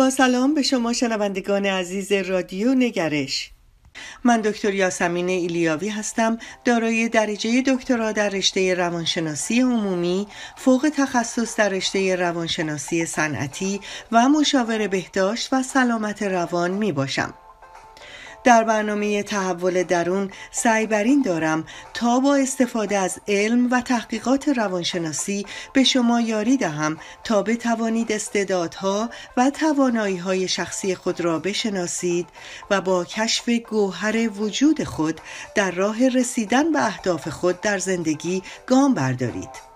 با سلام به شما شنوندگان عزیز رادیو نگرش. من دکتر یاسمین ایلیاوی هستم دارای درجه دکترا در رشته روانشناسی عمومی فوق تخصص در رشته روانشناسی صنعتی و مشاور بهداشت و سلامت روان می باشم. در برنامه تحول درون سعی بر این دارم تا با استفاده از علم و تحقیقات روانشناسی به شما یاری دهم تا بتوانید استعدادها و توانایی های شخصی خود را بشناسید و با کشف گوهر وجود خود در راه رسیدن به اهداف خود در زندگی گام بردارید.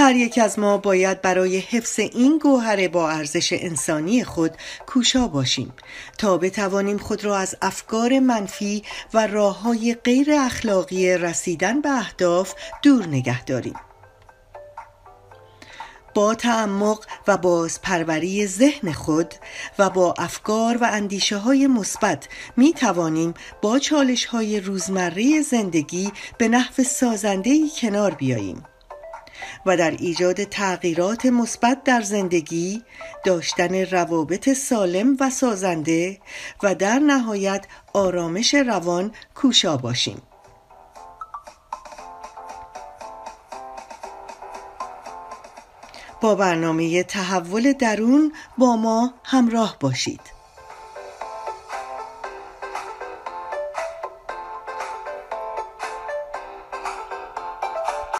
هر یک از ما باید برای حفظ این گوهر با ارزش انسانی خود کوشا باشیم تا بتوانیم خود را از افکار منفی و راه های غیر اخلاقی رسیدن به اهداف دور نگه داریم. با تعمق و بازپروری ذهن خود و با افکار و اندیشه های مثبت می توانیم با چالش های روزمره زندگی به نحو سازنده کنار بیاییم و در ایجاد تغییرات مثبت در زندگی داشتن روابط سالم و سازنده و در نهایت آرامش روان کوشا باشیم. با برنامه تحول درون با ما همراه باشید.